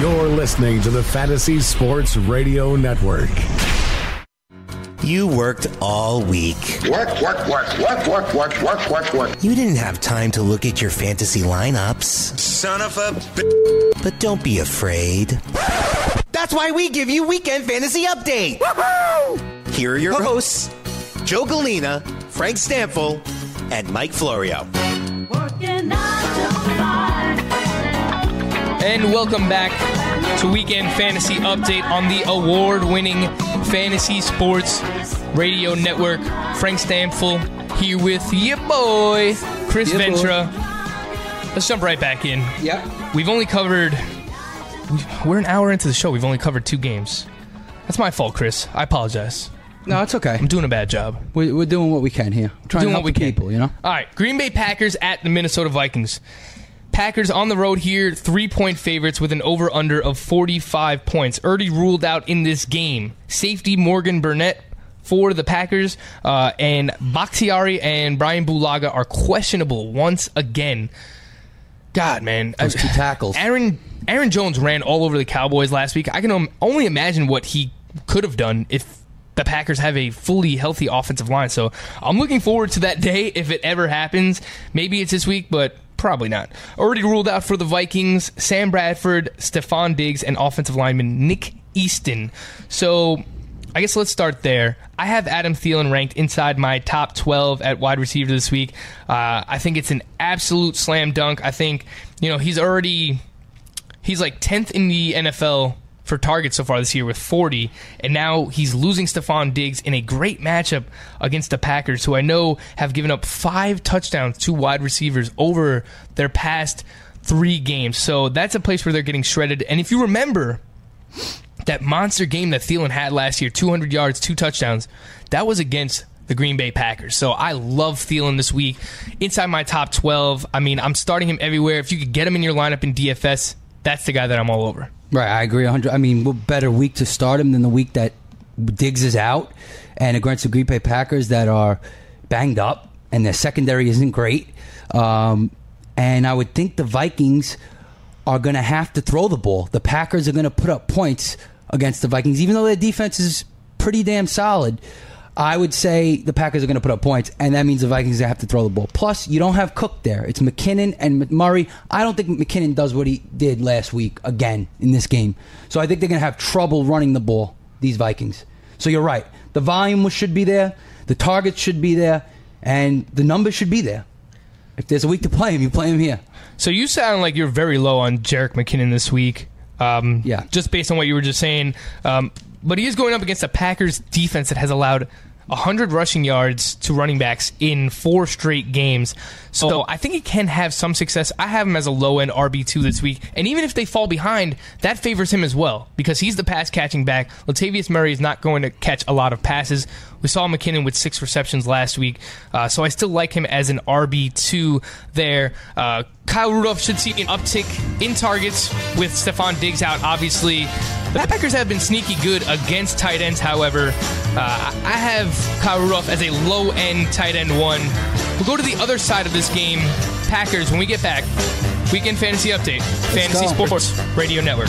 You're listening to the Fantasy Sports Radio Network. You worked all week. Work, work, work, work, work, work, work, work, work. You didn't have time to look at your fantasy lineups. Son of a b- But don't be afraid. That's why we give you Weekend Fantasy Update. Here are your hosts Joe Galina, Frank Stampfl, and Mike Florio. And welcome back to Weekend Fantasy Update on the award winning Fantasy Sports Radio Network. Frank Stampfl here with your boy, Chris Yeah, boy. Ventura. Let's jump right back in. Yep. We've only covered, we- we're an hour into the show. We've only covered two games. That's my fault, Chris. I apologize. No, it's okay. I'm doing a bad job. We're, we're doing what we can here. We're trying doing to help what we the can. people, you know? All right, Green Bay Packers at the Minnesota Vikings. Packers on the road here, three point favorites with an over under of 45 points. Already ruled out in this game. Safety Morgan Burnett for the Packers, uh, and Bakhtiari and Brian Bulaga are questionable once again. God, man. Those two tackles. Aaron Aaron Jones ran all over the Cowboys last week. I can only imagine what he could have done if the Packers have a fully healthy offensive line. So I'm looking forward to that day if it ever happens. Maybe it's this week, but probably not. Already ruled out for the Vikings: Sam Bradford, Stefon Diggs, and offensive lineman Nick Easton. So I guess let's start there. I have Adam Thielen ranked inside my top 12 at wide receiver this week. Uh, I think it's an absolute slam dunk. I think, you know, he's already he's like 10th in the NFL for targets so far this year with 40, and now he's losing Stefon Diggs in a great matchup against the Packers, who I know have given up five touchdowns to wide receivers over their past three games. So that's a place where they're getting shredded. And if you remember, that monster game that Thielen had last year, 200 yards, two touchdowns, that was against the Green Bay Packers. So I love Thielen this week. Inside my top 12, I mean, I'm starting him everywhere. If you could get him in your lineup in DFS, that's the guy that I'm all over. Right, I agree 100. I mean, what better week to start him than the week that Diggs is out and against the Green Bay Packers that are banged up and their secondary isn't great. Um, and I would think the Vikings are going to have to throw the ball. The Packers are going to put up points against the Vikings, even though their defense is pretty damn solid. I would say the Packers are going to put up points, and that means the Vikings have to throw the ball. Plus, you don't have Cook there. It's McKinnon and Murray. I don't think McKinnon does what he did last week again in this game. So I think they're going to have trouble running the ball, these Vikings. So you're right. The volume should be there, the targets should be there, and the numbers should be there. If there's a week to play him, you play him here. So you sound like you're very low on Jerick McKinnon this week. Um, Yeah. Just based on what you were just saying. Um, but he is going up against a Packers defense that has allowed 100 rushing yards to running backs in four straight games. So I think he can have some success. I have him as a low end RB2 this week. And even if they fall behind, that favors him as well because he's the pass catching back. Latavius Murray is not going to catch a lot of passes. We saw McKinnon with six receptions last week. Uh, so I still like him as an RB2 there. Uh, Kyle Rudolph should see an uptick in targets with Stefon Diggs out, obviously. The Packers have been sneaky good against tight ends, however. Uh, I have Kyle Rudolph as a low end tight end one. We'll go to the other side of this game. Packers, when we get back, Weekend Fantasy Update, Fantasy go. Sports Radio Network.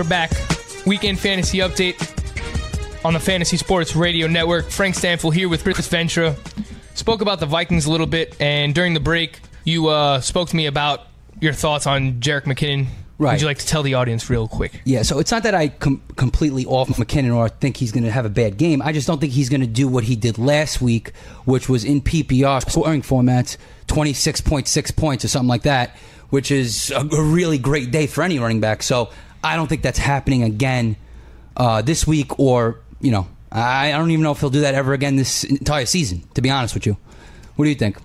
We're back. Weekend Fantasy Update on the Fantasy Sports Radio Network. Frank Stampfl here with Chris Ventura. Spoke about the Vikings a little bit, and during the break, you uh, spoke to me about your thoughts on Jerick McKinnon Right. Would you like to tell the audience real quick? Yeah, so it's not that I com- completely off McKinnon or think he's going to have a bad game. I just don't think he's going to do what he did last week, which was in PPR scoring formats, 26.6 points or something like that, which is a, a really great day for any running back. So I don't think that's happening again uh, this week or, you know, I, I don't even know if he'll do that ever again this entire season, to be honest with you. What do you think?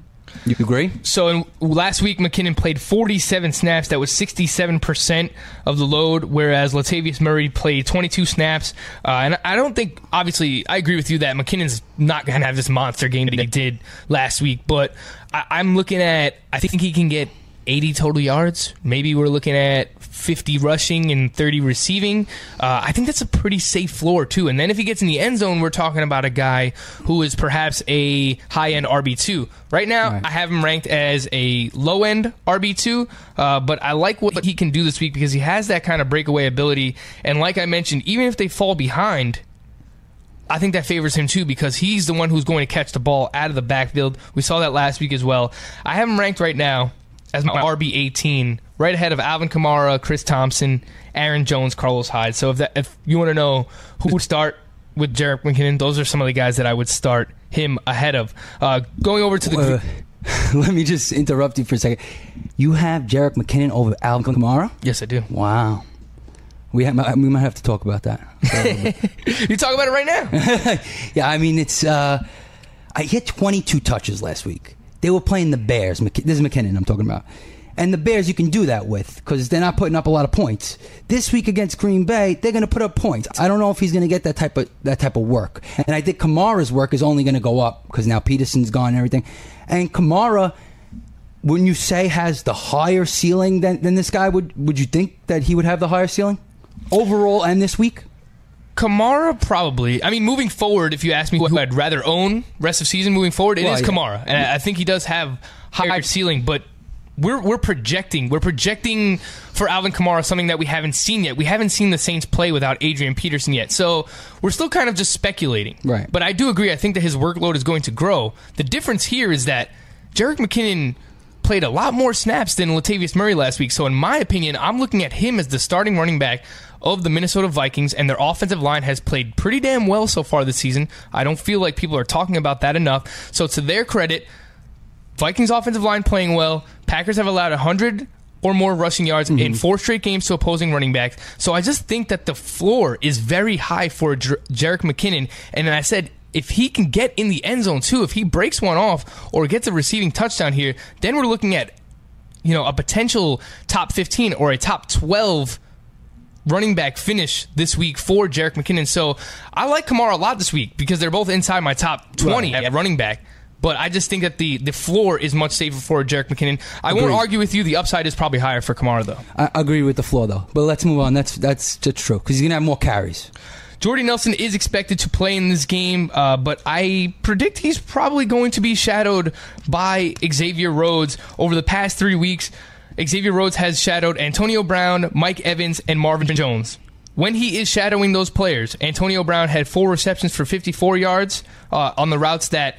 You agree? So in, last week, McKinnon played 47 snaps. That was 67% of the load, whereas Latavius Murray played 22 snaps. Uh, and I don't think, obviously, I agree with you that McKinnon's not going to have this monster game that he did last week, but I, I'm looking at, I think he can get 80 total yards. Maybe we're looking at 50 rushing and 30 receiving. Uh, I think that's a pretty safe floor, too. And then if he gets in the end zone, we're talking about a guy who is perhaps a high end RB2. Right now, Right. I have him ranked as a low end RB2, uh, but I like what he can do this week because he has that kind of breakaway ability. And like I mentioned, even if they fall behind, I think that favors him too because he's the one who's going to catch the ball out of the backfield. We saw that last week as well. I have him ranked right now as my RB 18, right ahead of Alvin Kamara, Chris Thompson, Aaron Jones, Carlos Hyde. So if that, if you want to know who would start with Jerick McKinnon, those are some of the guys that I would start him ahead of. Uh, going over to the Uh, let me just interrupt you for a second. You have Jerick McKinnon over Alvin Kamara? yes, I do. Wow. We, ha- we might have to talk about that. You talk about it right now. yeah, I mean, it's. Uh, I hit 22 touches last week. They were playing the Bears. This is McKinnon I'm talking about. And the Bears, you can do that with because they're not putting up a lot of points. This week against Green Bay, they're going to put up points. I don't know if he's going to get that type of that type of work. And I think Kamara's work is only going to go up because now Peterson's gone and everything. And Kamara, wouldn't you say has the higher ceiling than, than this guy? Would Would you think that he would have the higher ceiling overall and this week? Kamara probably. I mean, moving forward, if you ask me who I'd rather own rest of season moving forward, it is Well, yeah. Kamara, and I I think he does have higher ceiling. But we're we're projecting we're projecting for Alvin Kamara something that we haven't seen yet. We haven't seen the Saints play without Adrian Peterson yet, so we're still kind of just speculating. Right. But I do agree. I think that his workload is going to grow. The difference here is that Jerick McKinnon played a lot more snaps than Latavius Murray last week. So in my opinion, I'm looking at him as the starting running back of the Minnesota Vikings, and their offensive line has played pretty damn well so far this season. I don't feel like people are talking about that enough. So to their credit, Vikings offensive line playing well. Packers have allowed 100 or more rushing yards in mm-hmm. four straight games to opposing running backs. So I just think that the floor is very high for Jer- Jerick McKinnon. And I said, if he can get in the end zone too, if he breaks one off or gets a receiving touchdown here, then we're looking at you know a potential top 15 or a top 12 running back finish this week for Jerick McKinnon. So I like Kamara a lot this week because they're both inside my top 20 Right. at running back. But I just think that the, the floor is much safer for Jerick McKinnon. I won't argue with you. The upside is probably higher for Kamara, though. I agree with the floor though. But let's move on. That's that's just true because he's gonna have more carries. Jordy Nelson is expected to play in this game, uh, but I predict he's probably going to be shadowed by Xavier Rhodes over the past three weeks. Xavier Rhodes has shadowed Antonio Brown, Mike Evans, and Marvin Jones. When he is shadowing those players, Antonio Brown had four receptions for 54 yards uh, on the routes that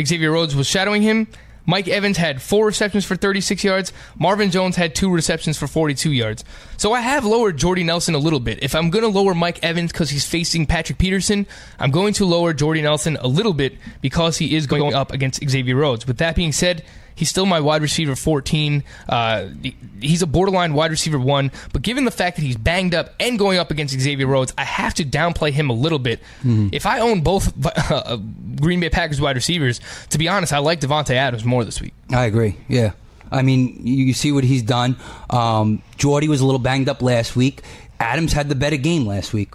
Xavier Rhodes was shadowing him. Mike Evans had four receptions for 36 yards. Marvin Jones had two receptions for 42 yards. So I have lowered Jordy Nelson a little bit. If I'm going to lower Mike Evans because he's facing Patrick Peterson, I'm going to lower Jordy Nelson a little bit because he is going up against Xavier Rhodes. With that being said, He's still my wide receiver 14. Uh, he's a borderline wide receiver one, but given the fact that he's banged up and going up against Xavier Rhodes, I have to downplay him a little bit. If I own both uh, Green Bay Packers wide receivers, to be honest, I like Davante Adams more this week. I agree. Yeah. I mean, you, you see what he's done. Um, Jordy was a little banged up last week. Adams had the better game last week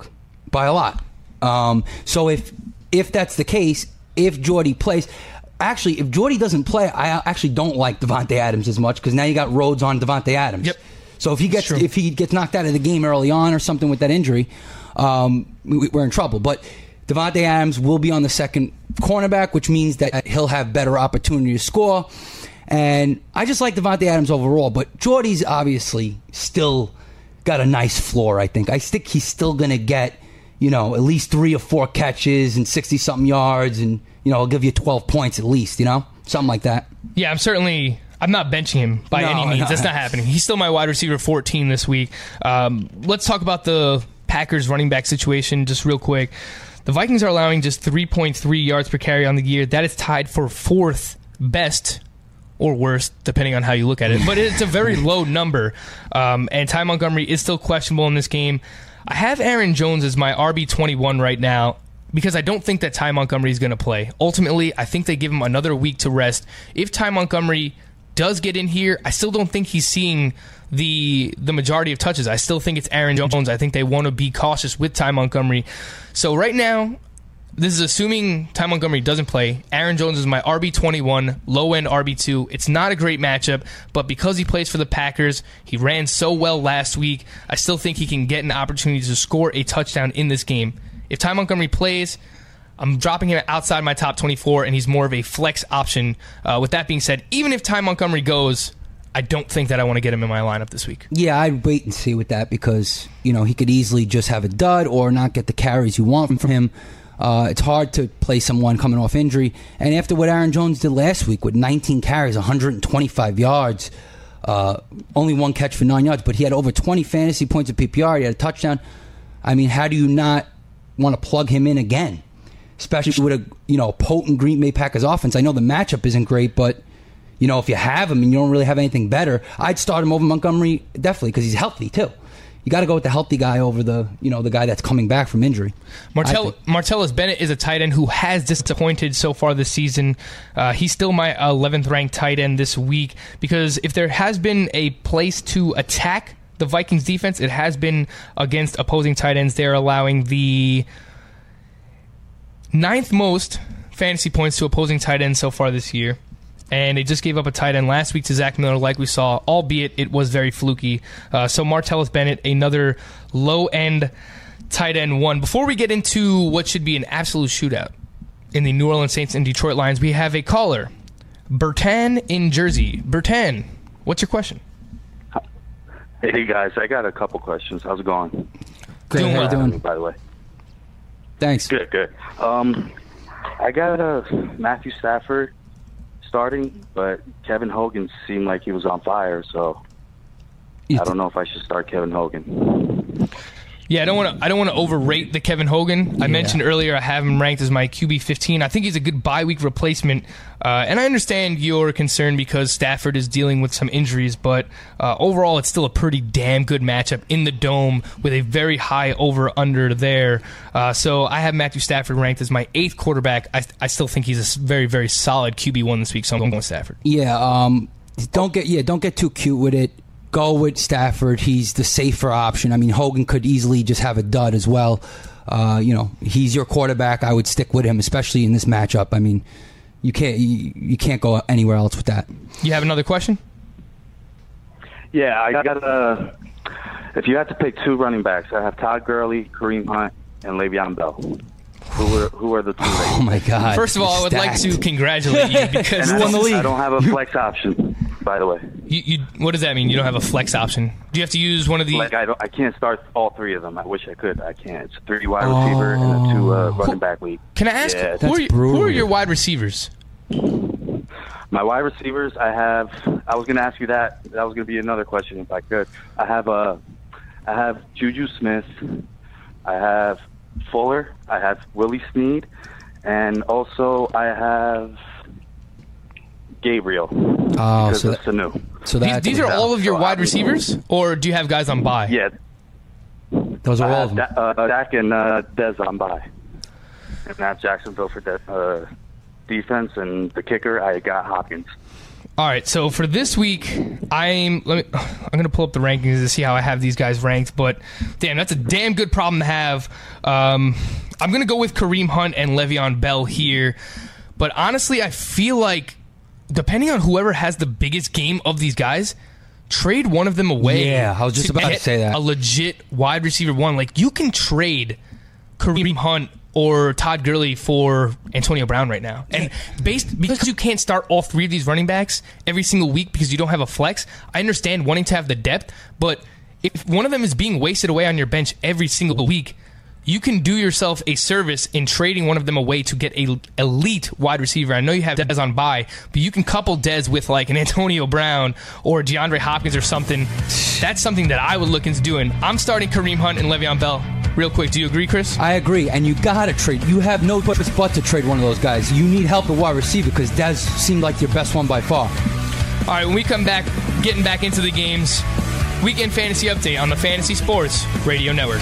by a lot. Um, so if if that's the case, if Jordy plays, actually, if Jordy doesn't play, I actually don't like Davante Adams as much because now you got Rhodes on Davante Adams. Yep. So if he gets if he gets knocked out of the game early on or something with that injury, um, we, we're in trouble. But Davante Adams will be on the second cornerback, which means that he'll have better opportunity to score. And I just like Davante Adams overall, but Jordy's obviously still got a nice floor. I think. I think he's still going to get you know at least three or four catches and sixty something yards, and you know I'll give you twelve points at least. You know something like that. Yeah, I'm certainly. I'm not benching him by No, any means. no. That's not happening. He's still my wide receiver 14 this week. Um, let's talk about the Packers running back situation just real quick. The Vikings are allowing just 3.3 yards per carry on the year. That is tied for fourth best or worst, depending on how you look at it. But it's a very low number. Um, and Ty Montgomery is still questionable in this game. I have Aaron Jones as my RB21 right now because I don't think that Ty Montgomery is going to play. Ultimately, I think they give him another week to rest. If Ty Montgomery does get in here, I still don't think he's seeing the the majority of touches. I still think it's Aaron Jones. I think they want to be cautious with Ty Montgomery. So right now, this is assuming Ty Montgomery doesn't play. Aaron Jones is my RB21, low end RB2. It's not a great matchup, but because he plays for the Packers, he ran so well last week. I still think he can get an opportunity to score a touchdown in this game. If Ty Montgomery plays, I'm dropping him outside my top 24, and he's more of a flex option. Uh, with that being said, even if Ty Montgomery goes, I don't think that I want to get him in my lineup this week. Yeah, I'd wait and see with that because you know he could easily just have a dud or not get the carries you want from him. Uh, it's hard to play someone coming off injury, and after what Aaron Jones did last week with 19 carries, 125 yards, uh, only one catch for nine yards, but he had over 20 fantasy points of PPR. He had a touchdown. I mean, how do you not want to plug him in again, especially with a you know potent Green Bay Packers offense? I know the matchup isn't great, but you know, if you have him and you don't really have anything better, I'd start him over Montgomery definitely because he's healthy too. You got to go with the healthy guy over the you know the guy that's coming back from injury. Martell. Martellus Bennett is a tight end who has disappointed so far this season. Uh, he's still my 11th ranked tight end this week because if there has been a place to attack the Vikings defense, it has been against opposing tight ends. They're allowing the ninth most fantasy points to opposing tight ends so far this year. And they just gave up a tight end last week to Zach Miller, like we saw, albeit it was very fluky. Uh, so Martellus Bennett, another low end tight end one. Before we get into what should be an absolute shootout in the New Orleans Saints and Detroit Lions, we have a caller, Bertan in Jersey. Bertan, what's your question? Hey guys, I got a couple questions. How's it going? Great, Doing how you well. doing? By the way, Thanks. good, good. Um, I got uh, Matthew Stafford starting, but Kevin Hogan seemed like he was on fire, so You I don't know if I should start Kevin Hogan. Yeah, I don't want to. I don't want to overrate the Kevin Hogan. I mentioned earlier I have him ranked as my QB 15. I think he's a good bye week replacement, uh, and I understand your concern because Stafford is dealing with some injuries. But uh, overall, it's still a pretty damn good matchup in the dome with a very high over under there. Uh, so I have Matthew Stafford ranked as my eighth quarterback. I, I still think he's a very very solid QB one this week. So I'm going with Stafford. Yeah, um, don't get yeah, don't get too cute with it. Go with Stafford. He's the safer option. I mean, Hogan could easily just have a dud as well. Uh, you know, he's your quarterback. I would stick with him, especially in this matchup. I mean, you can't you, you can't go anywhere else with that. You have another question? Yeah, I got uh If you had to pick two running backs, I have Todd Gurley, Kareem Hunt, and Le'Veon Bell. Who are who are the two? Oh my God! First of all, I would like to congratulate you because you won the don't, league. I don't have a flex option, by the way. You, you, what does that mean? You don't have a flex option? Do you have to use one of the? Like I don't, I can't start all three of them. I wish I could. I can't. It's a three wide receiver and a two uh, running back league. Can I ask Yeah, who, are, you- who are your wide receivers? My wide receivers, I have. I was going to ask you that. That was going to be another question if I could. I have uh, I have Juju Smith. I have Fuller. I have Willie Snead, and also I have Gabriel. Oh, because so of that- Sanu. So These, that these are all of your So wide receivers, or do you have guys on bye? Yeah, those are I all of them. Da- uh, Dak and uh, Dez on bye, and that's Jacksonville for de- uh, defense, and the kicker I got Hopkins. All right. So for this week, I'm let me. I'm going to pull up the rankings to see how I have these guys ranked. But damn, that's a damn good problem to have. Um, I'm going to go with Kareem Hunt and Le'Veon Bell here. But honestly, I feel like depending on whoever has the biggest game of these guys, trade one of them away. Yeah, I was just about to say that. a legit wide receiver one. Like you can trade Kareem Hunt or Todd Gurley for Antonio Brown right now. And based because you can't start all three of these running backs every single week because you don't have a flex, I understand wanting to have the depth, but if one of them is being wasted away on your bench every single week, you can do yourself a service in trading one of them away to get a elite wide receiver. I know you have Dez on bye, but you can couple Dez with like an Antonio Brown or DeAndre Hopkins or something. That's something that I would look into doing. I'm starting Kareem Hunt and Le'Veon Bell. Real quick, do you agree, Chris? I agree, and you gotta trade. You have no choice but to trade one of those guys. You need help at wide receiver because Dez seemed like your best one by far. All right, when we come back, getting back into the games, weekend fantasy update on the Fantasy Sports Radio Network.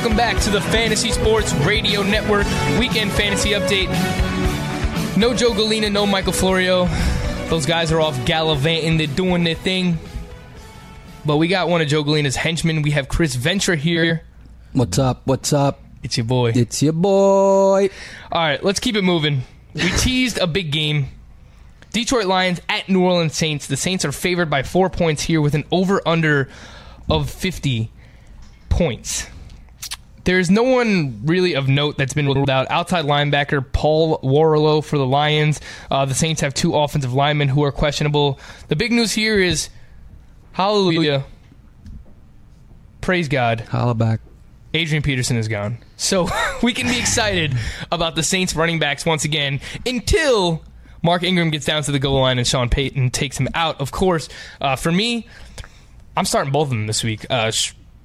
Welcome back to the Fantasy Sports Radio Network Weekend Fantasy Update. No Joe Galina, no Michael Florio. Those guys are off gallivanting, they're doing their thing. But we got one of Joe Galina's henchmen. We have Chris Ventura here. What's up? What's up? It's your boy. It's your boy. All right, let's keep it moving. We teased a big game. Detroit Lions at New Orleans Saints. The Saints are favored by four points here with an over under of 50 points. There's no one really of note that's been ruled out. Outside linebacker Paul Worrilow for the Lions. Uh, the Saints have two offensive linemen who are questionable. The big news here is hallelujah. Praise God. Holla back. Adrian Peterson is gone. So we can be excited about the Saints running backs once again until Mark Ingram gets down to the goal line and Sean Payton takes him out. Of course, uh, for me, I'm starting both of them this week. Uh,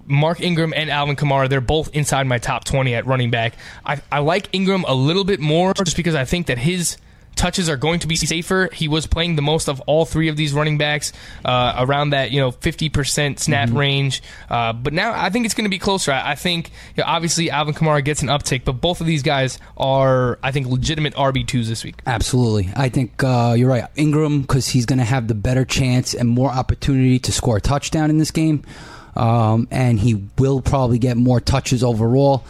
Mark Ingram and Alvin Kamara, they're both inside my top 20 at running back. I, I like Ingram a little bit more just because I think that his touches are going to be safer. He was playing the most of all three of these running backs uh, around that you know 50% snap range. Uh, but now I think it's going to be closer. I, I think you know, obviously Alvin Kamara gets an uptick, but both of these guys are I think legitimate RB twos this week. Absolutely. I think uh, you're right. Ingram, because he's going to have the better chance and more opportunity to score a touchdown in this game. Um, and he will probably get more touches overall.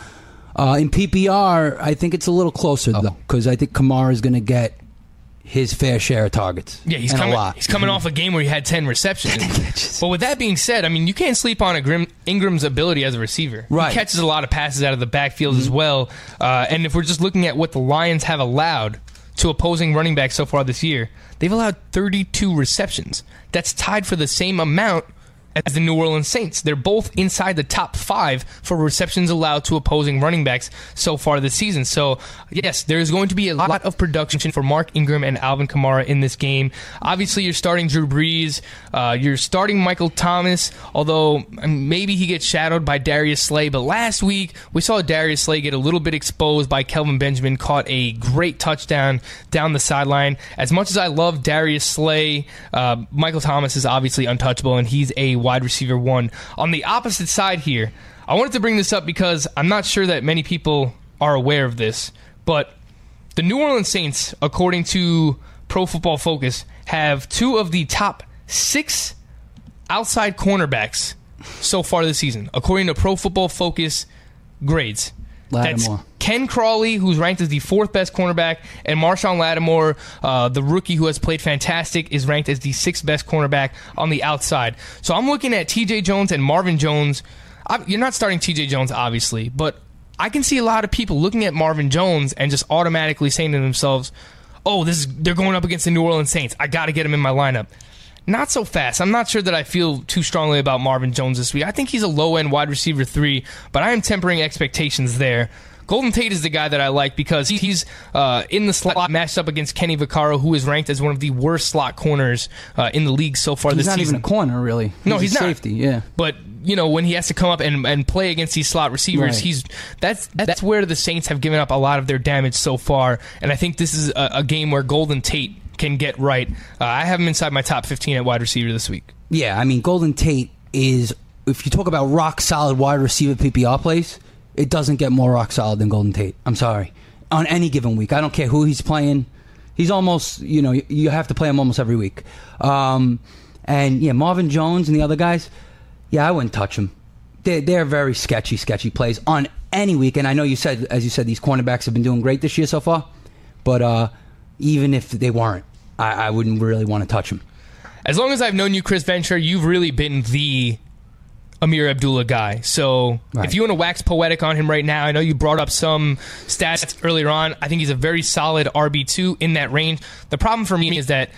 Uh, in PPR, I think it's a little closer, though, because I think Kamara is going to get his fair share of targets. Yeah, he's and coming. a lot. He's coming off a game where he had ten receptions. but with that being said, I mean, you can't sleep on a Grim, Ingram's ability as a receiver. Right. He catches a lot of passes out of the backfield as well. Uh, and if we're just looking at what the Lions have allowed to opposing running backs so far this year, they've allowed 32 receptions. That's tied for the same amount as the New Orleans Saints. They're both inside the top five for receptions allowed to opposing running backs so far this season. So, yes, there's going to be a lot of production for Mark Ingram and Alvin Kamara in this game. Obviously, you're starting Drew Brees. Uh, you're starting Michael Thomas, although um, maybe he gets shadowed by Darius Slay. But last week, we saw Darius Slay get a little bit exposed by Kelvin Benjamin, caught a great touchdown down the sideline. As much as I love Darius Slay, uh, Michael Thomas is obviously untouchable, and he's a wide receiver one. On the opposite side here, I wanted to bring this up because I'm not sure that many people are aware of this, but the New Orleans Saints, according to Pro Football Focus, have two of the top six outside cornerbacks so far this season, according to Pro Football Focus grades. Lattimore. That's Ken Crawley, who's ranked as the fourth best cornerback, and Marshon Lattimore, uh, the rookie who has played fantastic, is ranked as the sixth best cornerback on the outside. So I'm looking at T.J. Jones and Marvin Jones. I, you're not starting T.J. Jones, obviously, but I can see a lot of people looking at Marvin Jones and just automatically saying to themselves, "Oh, this is they're going up against the New Orleans Saints. I got to get him in my lineup." Not so fast. I'm not sure that I feel too strongly about Marvin Jones this week. I think he's a low end wide receiver three, but I am tempering expectations there. Golden Tate is the guy that I like because he's uh, in the slot matched up against Kenny Vaccaro, who is ranked as one of the worst slot corners uh, in the league so far He's this not even a corner, really. No, a he's not. safety. Yeah. But you know when he has to come up and, and play against these slot receivers, Right. he's that's that's where the Saints have given up a lot of their damage so far. And I think this is a, a game where Golden Tate can get right. Uh, I have him inside my top 15 at wide receiver this week. Yeah, I mean, Golden Tate is, if you talk about rock solid wide receiver PPR plays, it doesn't get more rock solid than Golden Tate. I'm sorry. On any given week, I don't care who he's playing. He's almost, you know, you have to play him almost every week. Um, and yeah, Marvin Jones and the other guys, yeah, I wouldn't touch them. They're, they're very sketchy, sketchy plays on any week. And I know you said, as you said, these cornerbacks have been doing great this year so far. But uh, even if they weren't, I, I wouldn't really want to touch them. As long as I've known you, Chris Ventura, you've really been the Ameer Abdullah guy. So Right. if you want to wax poetic on him right now, I know you brought up some stats earlier on. I think he's a very solid RB2 in that range. The problem for me is that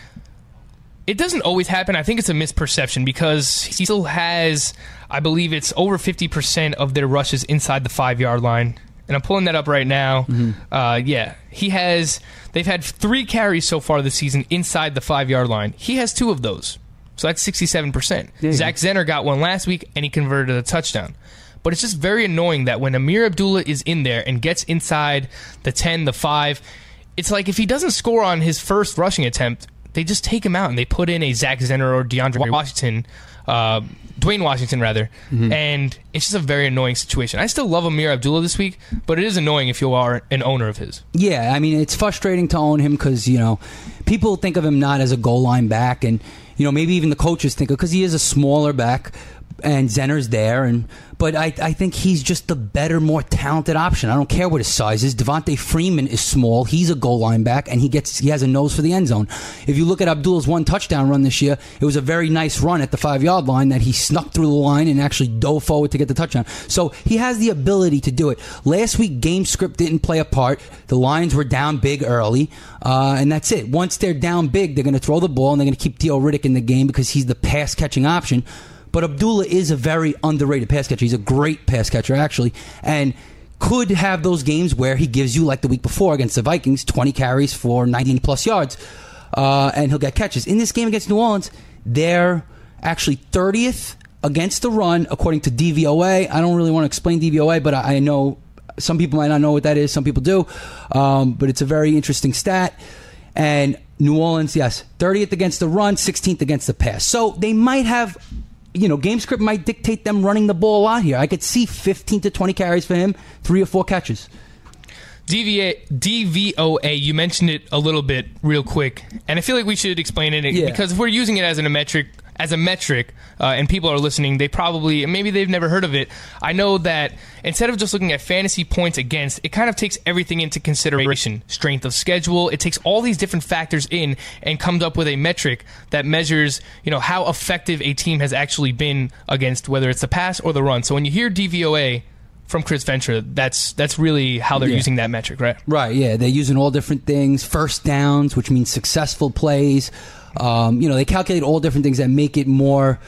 it doesn't always happen. I think it's a misperception because he still has, I believe it's over 50% of their rushes inside the five yard line. And I'm pulling that up right now. Uh, yeah, he has, they've had three carries so far this season inside the five yard line. He has two of those. So that's 67%. you Zach Zenner got one last week and he converted a touchdown. But it's just very annoying that when Ameer Abdullah is in there and gets inside the 10, the 5, it's like if he doesn't score on his first rushing attempt, they just take him out and they put in a Zach Zenner or DeAndre Washington, uh, Dwayne Washington rather, and it's just a very annoying situation. I still love Ameer Abdullah this week, but it is annoying if you are an owner of his. Yeah, I mean, it's frustrating to own him because, you know, people think of him not as a goal line back, and, you know, maybe even the coaches think because he is a smaller back and Zenner's there, and but I, I think he's just the better, more talented option. I don't care what his size is. Devonta Freeman is small. He's a goal line back, and he gets he has a nose for the end zone. If you look at Abdul's one touchdown run this year, it was a very nice run at the five yard line that he snuck through the line and actually dove forward to get the touchdown. So he has the ability to do it. Last week, game script didn't play a part. The Lions were down big early, uh, and that's it. Once they're down big, they're going to throw the ball and they're going to keep Theo Riddick in the game because he's the pass catching option. But Abdullah is a very underrated pass catcher. He's a great pass catcher, actually, and could have those games where he gives you, like the week before against the Vikings, 20 carries for 19 plus yards, uh, and he'll get catches. In this game against New Orleans, they're actually 30th against the run, according to DVOA. I don't really want to explain DVOA, but I, I know some people might not know what that is. Some people do, um, but it's a very interesting stat. And New Orleans, yes, 30th against the run, 16th against the pass. So they might have, you know, game script might dictate them running the ball a lot here. I could see 15 to 20 carries for him, three or four catches. DVA, DVOA, you mentioned it a little bit real quick, and I feel like we should explain it Yeah. because if we're using it as a metric, as a metric, uh, and people are listening, they probably maybe they've never heard of it. I know that instead of just looking at fantasy points against, it kind of takes everything into consideration: strength of schedule. It takes all these different factors in and comes up with a metric that measures, you know, how effective a team has actually been against whether it's the pass or the run. So when you hear DVOA from Chris Ventura, that's that's really how they're Yeah. using that metric, right? Right, yeah. They're using all different things. First downs, which means successful plays. Um, you know, they calculate all different things that make it more,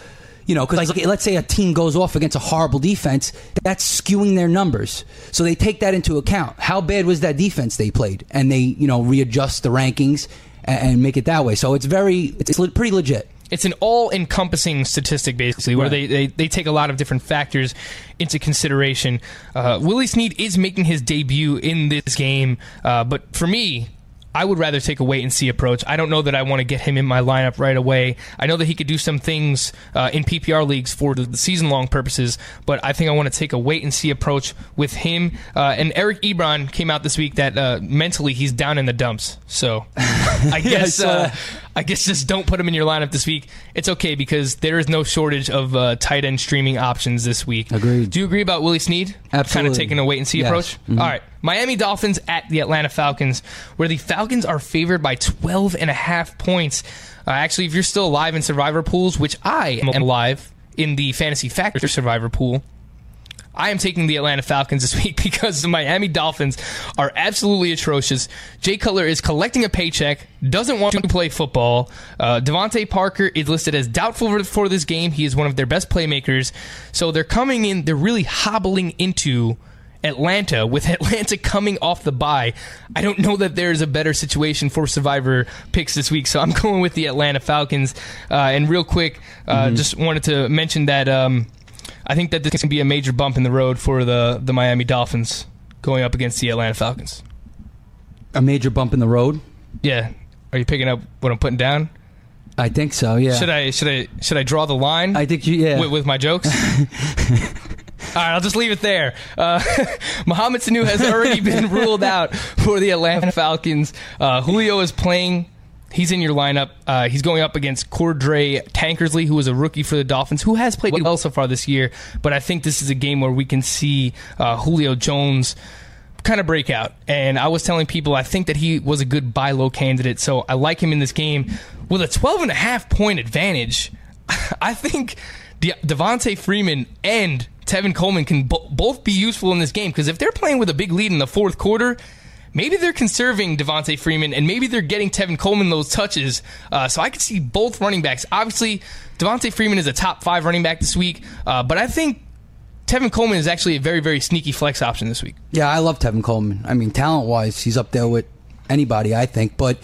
you know, because like, let's say a team goes off against a horrible defense, that's skewing their numbers. So they take that into account. How bad was that defense they played? And they, you know, readjust the rankings and, and make it that way. So it's very, it's pretty legit. It's an all-encompassing statistic, basically, where Right. they, they, they take a lot of different factors into consideration. Uh, Willie Snead is making his debut in this game, uh, but for me, I would rather take a wait and see approach. I don't know that I want to get him in my lineup right away. I know that he could do some things uh, in PPR leagues for the, the season-long purposes, but I think I want to take a wait and see approach with him. Uh, and Eric Ebron came out this week that uh, mentally he's down in the dumps. So I guess uh. I guess just don't put him in your lineup this week. It's okay because there is no shortage of uh, tight end streaming options this week. Agreed. Do you agree about Willie Snead? Kind of taking a wait and see Yes. approach. Mhm. All right. Miami Dolphins at the Atlanta Falcons, where the Falcons are favored by 12 and a half points. Uh, actually, if you're still alive in survivor pools, which I am alive in the Fantasy Factor survivor pool, I am taking the Atlanta Falcons this week because the Miami Dolphins are absolutely atrocious. Jay Cutler is collecting a paycheck, doesn't want to play football. Uh, DeVante Parker is listed as doubtful for, this game. He is one of their best playmakers. So they're coming in, they're really hobbling into Atlanta with Atlanta coming off the bye. I don't know that there's a better situation for survivor picks this week, so I'm going with the Atlanta Falcons. Uh, and real quick, uh, just wanted to mention that. Um, I think that this can be a major bump in the road for the, the Miami Dolphins going up against the Atlanta Falcons. A major bump in the road. Yeah. Are you picking up what I'm putting down? I think so. Yeah. Should I should I should I draw the line? I think you. Yeah. with, with my jokes. All right, I'll just leave it there. Uh, Mohamed Sanu has already been ruled out for the Atlanta Falcons. Uh, Julio is playing. He's in your lineup. Uh, he's going up against Cordrea Tankersley, who is a rookie for the Dolphins, who has played well so far this year. But I think this is a game where we can see uh, Julio Jones kind of break out. And I was telling people I think that he was a good buy low candidate, so I like him in this game with a 12 and a half point advantage. I think De- Devonta Freeman and Tevin Coleman can bo- both be useful in this game because if they're playing with a big lead in the fourth quarter, maybe they're conserving Devonta Freeman and maybe they're getting Tevin Coleman those touches. Uh, so I could see both running backs. Obviously, Devonta Freeman is a top five running back this week, uh, but I think Tevin Coleman is actually a very, very sneaky flex option this week. Yeah, I love Tevin Coleman. I mean, talent wise, he's up there with anybody, I think. But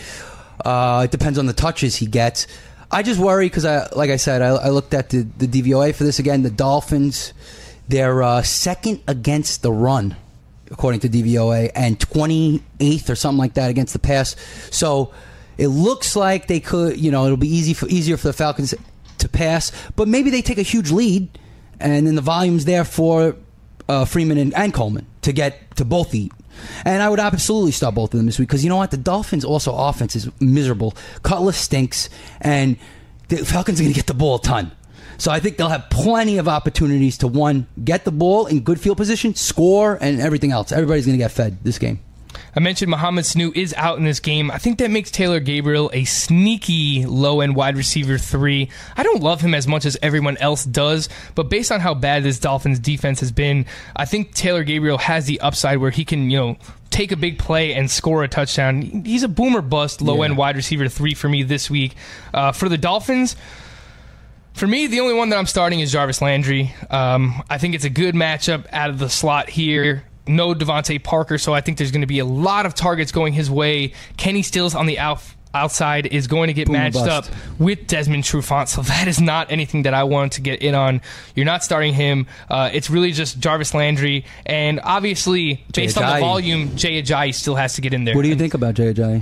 uh, it depends on the touches he gets. I just worry because, I, like I said, I, I looked at the, the DVOA for this again. The Dolphins, they're uh, second against the run, according to DVOA, and 28th or something like that against the pass. So it looks like they could, you know, it'll be easy for easier for the Falcons to pass, but maybe they take a huge lead, and then the volume's there for uh, Freeman and, and Coleman to get to both eat. And I would absolutely stop both of them this week because you know what? The Dolphins also offense is miserable. Cutlass stinks, and the Falcons are going to get the ball a ton. So I think they'll have plenty of opportunities to one get the ball in good field position, score, and everything else. Everybody's going to get fed this game. I mentioned Mohamed Sanu is out in this game. I think that makes Taylor Gabriel a sneaky low end wide receiver three. I don't love him as much as everyone else does, but based on how bad this Dolphins defense has been, I think Taylor Gabriel has the upside where he can, you know, take a big play and score a touchdown. He's a boomer bust low end Yeah. wide receiver three for me this week. Uh, for the Dolphins, for me, the only one that I'm starting is Jarvis Landry. Um, I think it's a good matchup out of the slot here. No DeVante Parker, so I think there's going to be a lot of targets going his way. Kenny Stills on the out, outside is going to get Boom matched up with Desmond Trufant, so that is not anything that I want to get in on. You're not starting him. Uh, it's really just Jarvis Landry, and obviously, based on the volume, Jay Ajayi still has to get in there. What do you think about JJ? I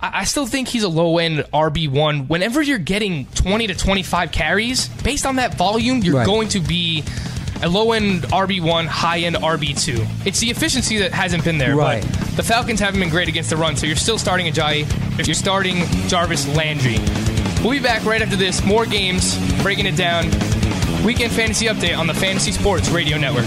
I still think he's a low end RB1. Whenever you're getting 20 to 25 carries, based on that volume, you're Right. going to be a low end RB1, high end RB2. It's the efficiency that hasn't been there. Right. But the Falcons haven't been great against the run, so you're still starting Ajayi. If you're starting Jarvis Landry. We'll be back right after this. More games, breaking it down. Weekend Fantasy Update on the Fantasy Sports Radio Network.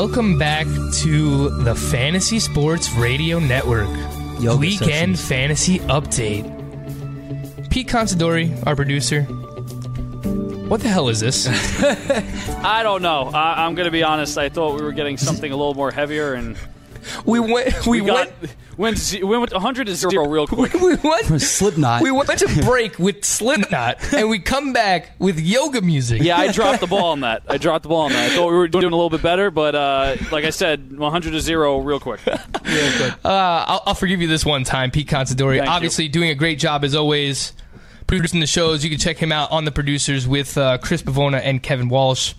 Welcome back to the Fantasy Sports Radio Network. Yoga Weekend sessions. Fantasy Update. Pete Considori, our producer. What the hell is this? I don't know. I, I'm going to be honest. I thought we were getting something a little more heavier, and we went. We, we got went. Went z- we went 100 to zero real quick. We went. Slipknot. We went to break with Slipknot, and we come back with yoga music. Yeah, I dropped the ball on that. I dropped the ball on that. I thought we were doing a little bit better, but uh, like I said, 100 to zero real quick. Uh, I'll, I'll forgive you this one time, Pete Considori. Thank you. Obviously, doing a great job as always, producing the shows. You can check him out on the producers with uh, Chris Pavona and Kevin Walsh.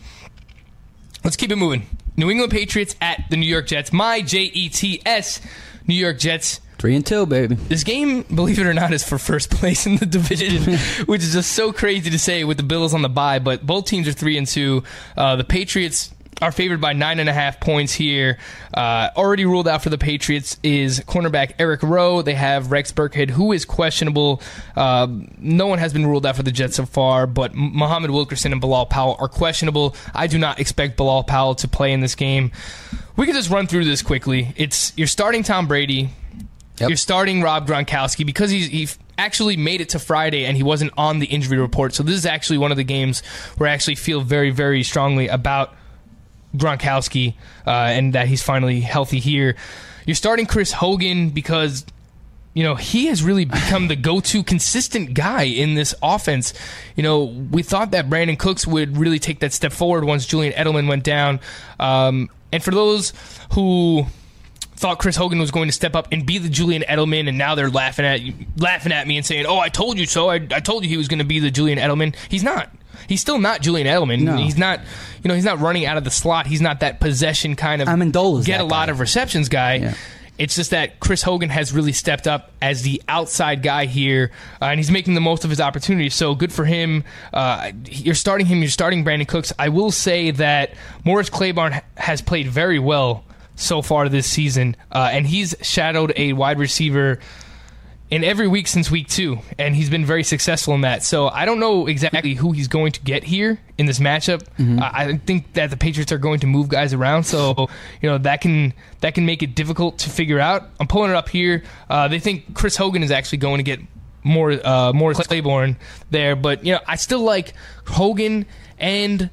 Let's keep it moving. New England Patriots at the New York Jets. My J E T S, New York Jets. Three and two, baby. This game, believe it or not, is for first place in the division, which is just so crazy to say with the Bills on the bye. But both teams are three and two. Uh, the Patriots are favored by nine and a half points here. Uh, already ruled out for the Patriots is cornerback Eric Rowe. They have Rex Burkhead, who is questionable. Uh, no one has been ruled out for the Jets so far, but Muhammad Wilkerson and Bilal Powell are questionable. I do not expect Bilal Powell to play in this game. We can just run through this quickly. It's you're starting Tom Brady. You're starting Rob Gronkowski because he's he actually made it to Friday and he wasn't on the injury report. So this is actually one of the games where I actually feel very, very strongly about Gronkowski uh, and that he's finally healthy here. You're starting Chris Hogan because you know he has really become the go-to consistent guy in this offense. You know we thought that Brandin Cooks would really take that step forward once Julian Edelman went down. Um, and for those who thought Chris Hogan was going to step up and be the Julian Edelman, and now they're laughing at laughing at me and saying, "Oh, I told you so. I, I told you he was going to be the Julian Edelman." He's not. He's still not Julian Edelman. No. He's not. You know, he's not running out of the slot. He's not that possession kind of Amendola's get a lot guy. of receptions guy. Yeah. It's just that Chris Hogan has really stepped up as the outside guy here, uh, and he's making the most of his opportunities. So good for him. Uh, you're starting him. You're starting Brandin Cooks. I will say that Morris Claiborne has played very well so far this season, uh, and he's shadowed a wide receiver in every week since week two, and he's been very successful in that. So I don't know exactly who he's going to get here in this matchup. Mm-hmm. I I think that the Patriots are going to move guys around, so you know that can that can make it difficult to figure out. I'm pulling it up here. Uh, they think Chris Hogan is actually going to get more uh, more Claiborne there, but you know I still like Hogan and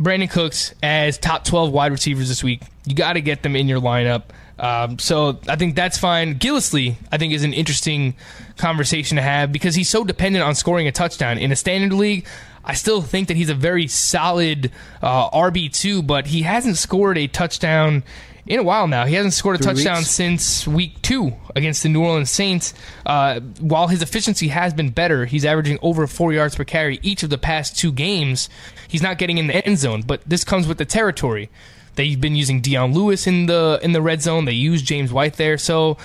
Brandin Cooks as top 12 wide receivers this week. You got to get them in your lineup. Um, so I think that's fine. Gillislee, I think, is an interesting conversation to have because he's so dependent on scoring a touchdown. In a standard league, I still think that he's a very solid uh, RB2, but he hasn't scored a touchdown in a while now. He hasn't scored a Three touchdown weeks? since week two against the New Orleans Saints. Uh, while his efficiency has been better, he's averaging over four yards per carry each of the past two games. He's not getting in the end zone, but this comes with the territory. They've been using Dion Lewis in the in the red zone. They use James White there, so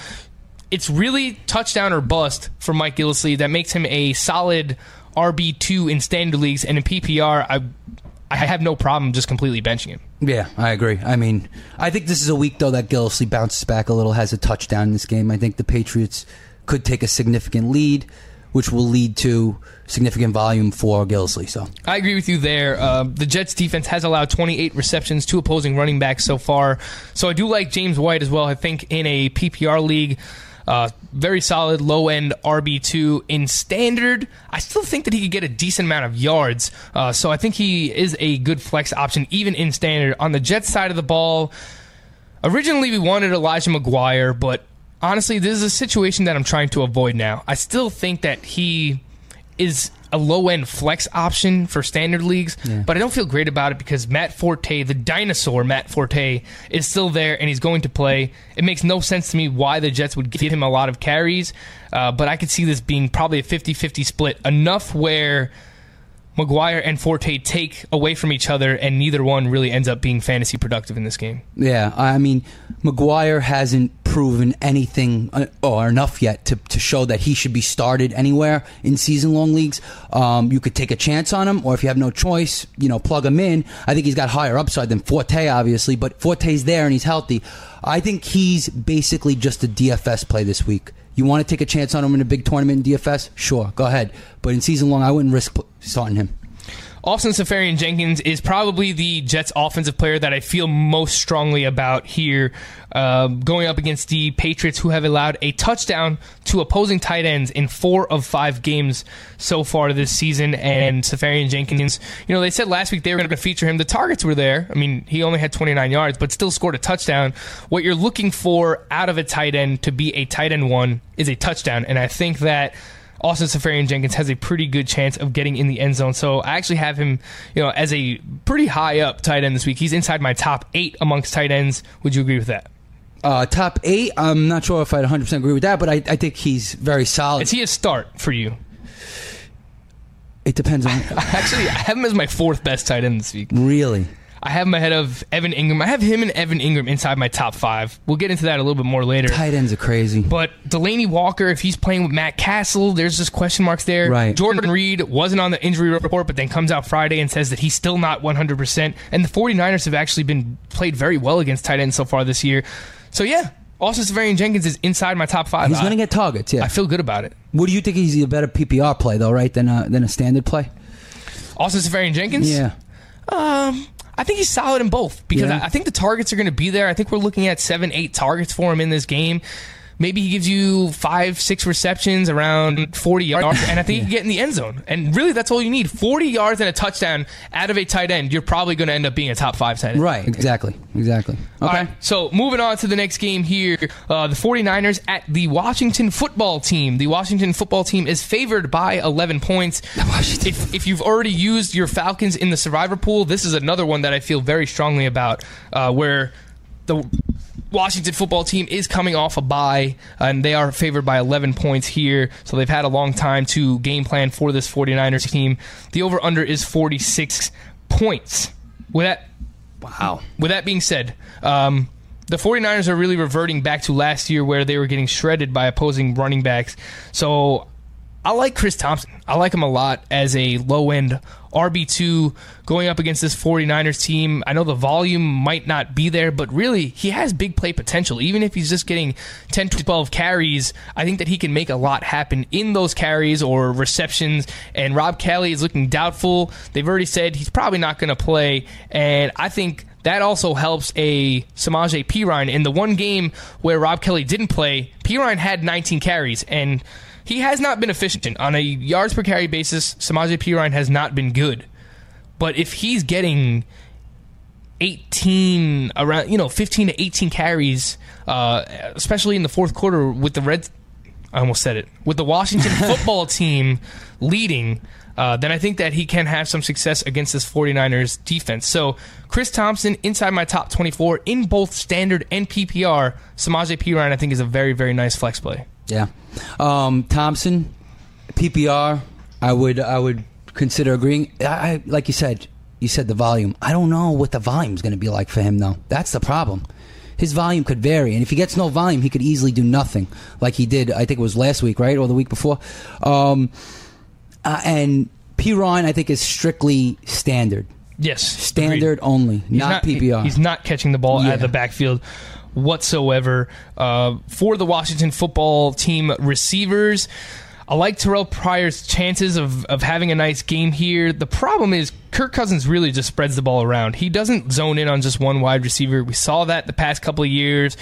it's really touchdown or bust for Mike Gillislee. That makes him a solid RB two in standard leagues, and in PPR, I I have no problem just completely benching him. Yeah, I agree. I mean, I think this is a week though that Gillislee bounces back a little, has a touchdown in this game. I think the Patriots could take a significant lead, which will lead to significant volume for Gillislee. So I agree with you there. Uh, the Jets defense has allowed 28 receptions to opposing running backs so far. So I do like James White as well. I think in a PPR league, uh, very solid low end RB2 in standard. I still think that he could get a decent amount of yards. Uh, so I think he is a good flex option even in standard. On the Jets side of the ball, originally we wanted Elijah McGuire, but honestly, this is a situation that I'm trying to avoid now. I still think that he is a low end flex option for standard leagues, Yeah. but I don't feel great about it because Matt Forte, the dinosaur Matt Forte, is still there and he's going to play. It makes no sense to me why the Jets would give him a lot of carries, uh, but I could see this being probably a 50 50 split, enough where McGuire and Forte take away from each other, and neither one really ends up being fantasy productive in this game. Yeah, I mean, McGuire hasn't proven anything uh, or enough yet to, to show that he should be started anywhere in season long leagues. Um, you could take a chance on him, or if you have no choice, you know, plug him in. I think he's got higher upside than Forte, obviously, but Forte's there and he's healthy. I think he's basically just a DFS play this week. You want to take a chance on him in a big tournament in DFS? Sure, go ahead. But in season long, I wouldn't risk starting him. Austin Seferian-Jenkins is probably the Jets' offensive player that I feel most strongly about here, uh, going up against the Patriots, who have allowed a touchdown to opposing tight ends in four of five games so far this season. And Seferian-Jenkins, you know, they said last week they were going to feature him. The targets were there. I mean, he only had 29 yards, but still scored a touchdown. What you're looking for out of a tight end to be a tight end one is a touchdown, and I think that. Austin Seferian-Jenkins has a pretty good chance of getting in the end zone. So I actually have him, you know, as a pretty high up tight end this week. He's inside my top eight amongst tight ends. Would you agree with that? Uh, top eight, I'm not sure if I'd 100% agree with that, but I, I think he's very solid. Is he a start for you? It depends on. Actually, I have him as my fourth best tight end this week. really? I have him ahead of Evan Engram. I have him and Evan Engram inside my top five. We'll get into that a little bit more later. Tight ends are crazy. But Delanie Walker, if he's playing with Matt Cassel, there's just question marks there. Right. Jordan Reed wasn't on the injury report, but then comes out Friday and says that he's still not 100%. And the 49ers have actually been played very well against tight ends so far this year. So, yeah, Austin Seferian-Jenkins is inside my top five. He's going to get targets. Yeah. I feel good about it. what do you think? He's a better PPR play though, right? Than a, than a standard play. Austin Seferian-Jenkins? Yeah. Um, I think he's solid in both because Yeah. I, I think the targets are going to be there. I think we're looking at seven, eight targets for him in this game. Maybe he gives you five, six receptions around 40 yards, and I think you can get in the end zone. And really, that's all you need 40 yards and a touchdown out of a tight end. You're probably going to end up being a top five tight end. Right. Exactly. Exactly. Okay. All right, so moving on to the next game here. Uh, the 49ers at the Washington football team. The Washington football team is favored by 11 points. If, if you've already used your Falcons in the survivor pool, this is another one that I feel very strongly about, uh, where the Washington football team is coming off a bye, and they are favored by 11 points here. So they've had a long time to game plan for this 49ers team. The over under is 46 points. With that, Wow. with that being said, um, the 49ers are really reverting back to last year where they were getting shredded by opposing running backs. So I like Chris Thompson. I like him a lot as a low end RB2 going up against this 49ers team. I know the volume might not be there, but really, he has big play potential. Even if he's just getting 10 to 12 carries, I think that he can make a lot happen in those carries or receptions. And Rob Kelley is looking doubtful. They've already said he's probably not going to play. And I think that also helps a Samaje Perine. In the one game where Rob Kelley didn't play, Perine had 19 carries, and he has not been efficient. On a yards per carry basis, Samaje Perine has not been good. But if he's getting 18 around you know 15 to 18 carries uh, especially in the fourth quarter with the red I almost said it with the Washington football team leading uh, then I think that he can have some success against this 49ers defense. So, Chris Thompson inside my top 24 in both standard and PPR. Samaje Perine, I think, is a very, very nice flex play. Yeah. Um, Thompson, PPR. I would I would consider agreeing. I, I like you said. You said the volume. I don't know what the volume is going to be like for him though. That's the problem. His volume could vary, and if he gets no volume, he could easily do nothing, like he did. I think it was last week, right, or the week before. Um, uh, and Perine, I think, is strictly standard. Yes. Standard only, He's not, PPR. He's not catching the ball out of the backfield whatsoever. Uh, for the Washington football team receivers, I like Terrelle Pryor's chances of, of having a nice game here. The problem is Kirk Cousins really just spreads the ball around. He doesn't zone in on just one wide receiver. We saw that the past couple of years.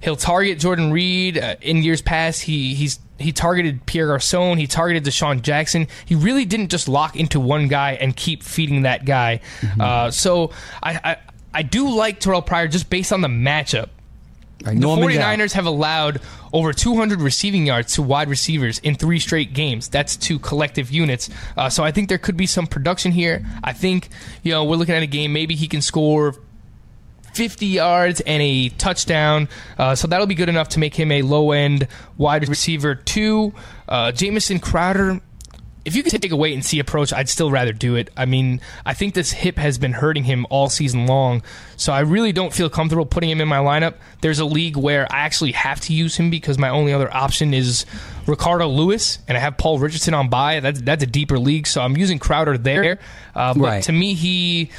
He'll target Jordan Reed. Uh, in years past, he he's he targeted Pierre Garcon. He targeted DeSean Jackson. He really didn't just lock into one guy and keep feeding that guy. Uh, so I, I I do like Terrelle Pryor just based on the matchup. The 49ers have allowed over 200 receiving yards to wide receivers in three straight games. That's two collective units. Uh, so I think there could be some production here. I think, you know, we're looking at a game, maybe he can score 50 yards and a touchdown. Uh, so that'll be good enough to make him a low end wide receiver. Two, uh, Jamison Crowder. If you could take a wait and see approach, I'd still rather do it. I mean, I think this hip has been hurting him all season long, so I really don't feel comfortable putting him in my lineup. There's a league where I actually have to use him because my only other option is Ricardo Louis, and I have Paul Richardson on bye. That's that's a deeper league, so I'm using Crowder there. Uh, but Right. to me, he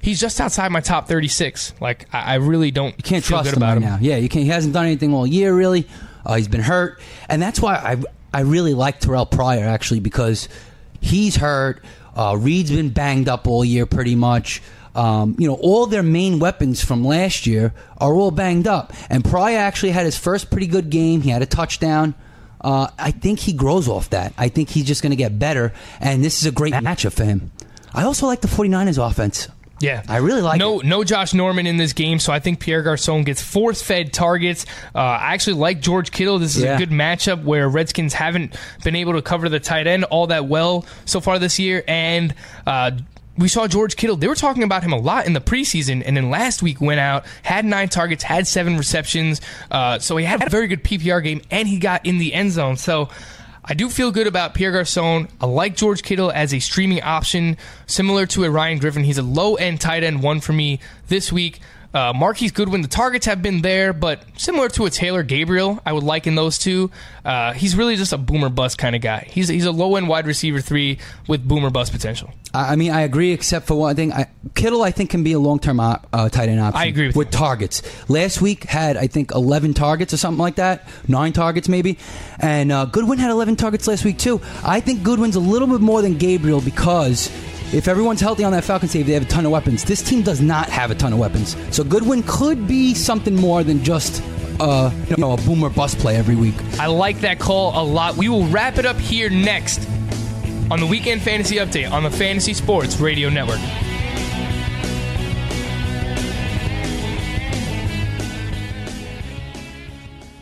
he's just outside my top 36. Like I, I really don't You can't feel trust good him about right him. now. Yeah, you can't. He hasn't done anything all year really. Uh, he's been hurt, and that's why I I really like Terrelle Pryor actually because he's hurt. Uh, Reed's been banged up all year pretty much. Um, you know, all their main weapons from last year are all banged up, and Pryor actually had his first pretty good game. He had a touchdown. Uh, I think he grows off that. I think he's just going to get better, and this is a great matchup for him. I also like the 49ers offense. Yeah, I really like no no Josh Norman in this game, so I think Pierre Garcon gets force fed targets. Uh, I actually like George Kittle. This is Yeah. a good matchup where Redskins haven't been able to cover the tight end all that well so far this year, and. Uh, we saw George Kittle. They were talking about him a lot in the preseason, and then last week went out, had nine targets, had seven receptions. Uh, so he had a very good PPR game, and he got in the end zone. So I do feel good about Pierre Garcon. I like George Kittle as a streaming option, similar to a Ryan Griffin. He's a low end tight end one for me this week. Uh, Marquise Goodwin, the targets have been there, but similar to a Taylor Gabriel, I would liken those two. Uh, he's really just a boomer bust kind of guy. He's he's a low end wide receiver three with boomer bust potential. I mean, I agree, except for one thing. I, Kittle, I think, can be a long term op, uh, tight end option. I agree with with targets. Last week had, I think, eleven targets or something like that, nine targets maybe, and uh, Goodwin had eleven targets last week too. I think Goodwin's a little bit more than Gabriel because. If everyone's healthy on that Falcons team, they have a ton of weapons. This team does not have a ton of weapons. So Goodwin could be something more than just uh, you know, a boomer bust play every week. I like that call a lot. We will wrap it up here next on the Weekend Fantasy Update on the Fantasy Sports Radio Network.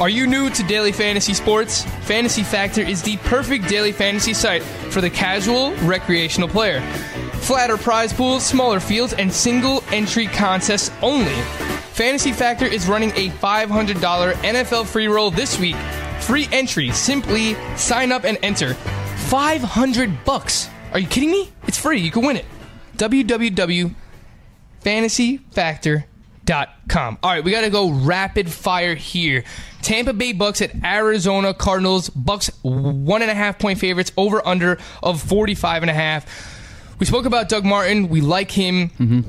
Are you new to daily fantasy sports? Fantasy Factor is the perfect daily fantasy site for the casual, recreational player. Flatter prize pools, smaller fields, and single entry contests only. Fantasy Factor is running a $500 NFL free roll this week. Free entry. Simply sign up and enter. 500 bucks. Are you kidding me? It's free. You can win it. www.fantasyfactor.com. All right, we got to go rapid fire here. Tampa Bay Bucks at Arizona Cardinals. Bucks one and a half point favorites over under of 45 and a half. We spoke about Doug Martin. We like him. Mm-hmm.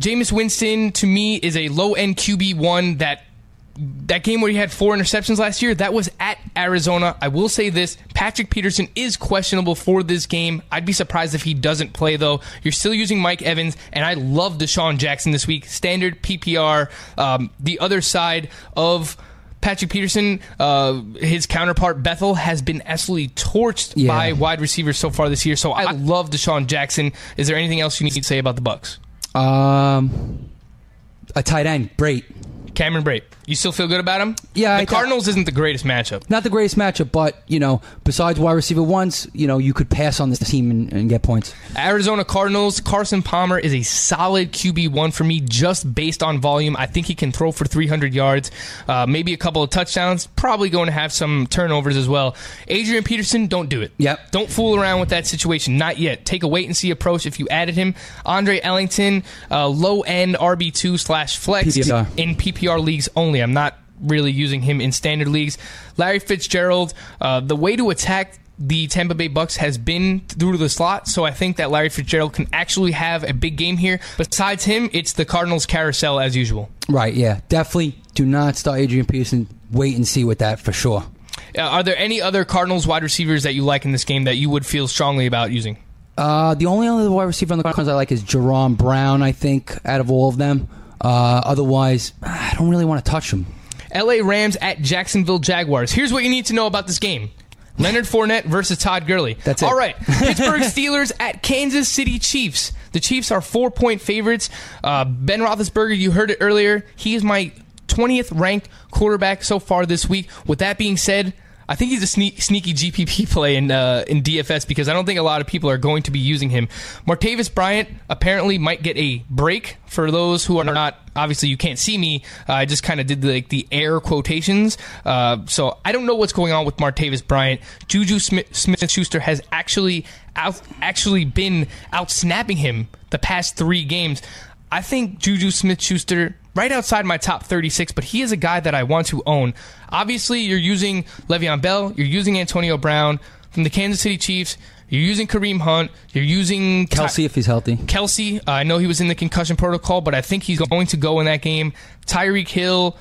Jameis Winston to me is a low end QB one that that game where he had four interceptions last year, that was at Arizona. I will say this Patrick Peterson is questionable for this game. I'd be surprised if he doesn't play, though. You're still using Mike Evans, and I love DeSean Jackson this week. Standard PPR. Um, the other side of. Patrick Peterson, uh, his counterpart Bethel, has been absolutely torched Yeah. by wide receivers so far this year. So I love DeSean Jackson. Is there anything else you need to say about the Bucks? Um, a tight end, great. Cameron Brate, you still feel good about him? Yeah, the I- Cardinals isn't the greatest matchup. Not the greatest matchup, but you know, besides wide receiver ones, you know, you could pass on this team and, and get points. Arizona Cardinals, Carson Palmer is a solid QB1 for me just based on volume. I think he can throw for 300 yards, uh, maybe a couple of touchdowns, probably going to have some turnovers as well. Adrian Peterson, don't do it. Yep. Don't fool around with that situation. Not yet. Take a wait and see approach if you added him. Andre Ellington, uh, low end RB2 slash flex PPR. in PPR leagues only. I'm not really using him in standard leagues. Larry Fitzgerald, uh, the way to attack the Tampa Bay Bucks has been through the slot, so I think that Larry Fitzgerald can actually have a big game here. Besides him, it's the Cardinals carousel as usual. Right? Yeah, definitely. Do not start Adrian Peterson. Wait and see with that for sure. Uh, are there any other Cardinals wide receivers that you like in this game that you would feel strongly about using? Uh, the only other wide receiver on the Cardinals I like is Jaron Brown. I think out of all of them. Uh, otherwise, I don't really want to touch them. LA Rams at Jacksonville Jaguars. Here's what you need to know about this game. Leonard Fournette versus Todd Gurley. That's it. All right. Pittsburgh Steelers at Kansas City Chiefs. The Chiefs are four point favorites. Uh, ben Roethlisberger, you heard it earlier. He is my 20th ranked quarterback so far this week. With that being said, I think he's a sneak, sneaky GPP play in uh, in DFS because I don't think a lot of people are going to be using him. Martavis Bryant apparently might get a break. For those who are not, obviously you can't see me. Uh, I just kind of did the, like the air quotations. Uh, so I don't know what's going on with Martavis Bryant. Juju Smith, Smith Schuster has actually out actually been out snapping him the past three games. I think Juju Smith Schuster right outside my top 36, but he is a guy that I want to own. Obviously, you're using Le'Veon Bell, you're using Antonio Brown from the Kansas City Chiefs, you're using Kareem Hunt, you're using Ty- Kelce, if he's healthy. Kelce, uh, I know he was in the concussion protocol, but I think he's going to go in that game. Tyreek Hill,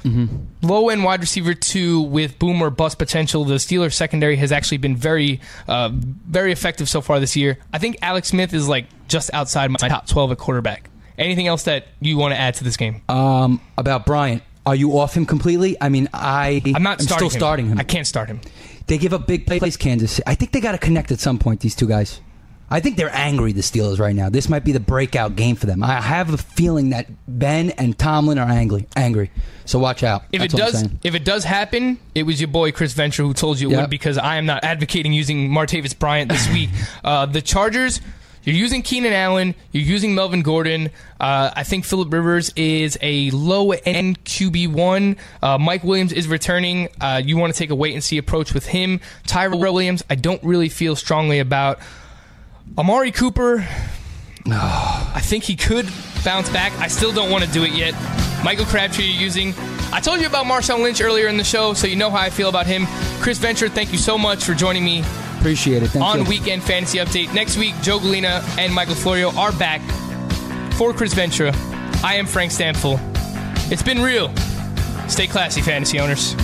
low end wide receiver two with boom or bust potential. The Steelers secondary has actually been very, uh, very effective so far this year. I think Alex Smith is like just outside my top twelve at quarterback. Anything else that you want to add to this game? Um, about Bryant, are you off him completely? I mean, I I'm not I'm starting still starting him. I can't start him. They give up big plays, Kansas. I think they got to connect at some point. These two guys. I think they're angry. The Steelers right now. This might be the breakout game for them. I have a feeling that Ben and Tomlin are angry. Angry. So watch out. If That's it does, if it does happen, it was your boy Chris Ventura who told you it Yep. would because I am not advocating using Martavis Bryant this week. uh, the Chargers, you're using Keenan Allen, you're using Melvin Gordon. Uh, I think Philip Rivers is a low end QB one. Uh, Mike Williams is returning. Uh, you want to take a wait and see approach with him. Tyrell Williams, I don't really feel strongly about. Amari Cooper, I think he could bounce back. I still don't want to do it yet. Michael Crabtree you're using. I told you about Marshawn Lynch earlier in the show, so you know how I feel about him. Chris Ventura, thank you so much for joining me Appreciate it. Thank on you. Weekend Fantasy Update. Next week, Joe Galina and Michael Florio are back for Chris Ventura. I am Frank Stampfl. It's been real. Stay classy, fantasy owners.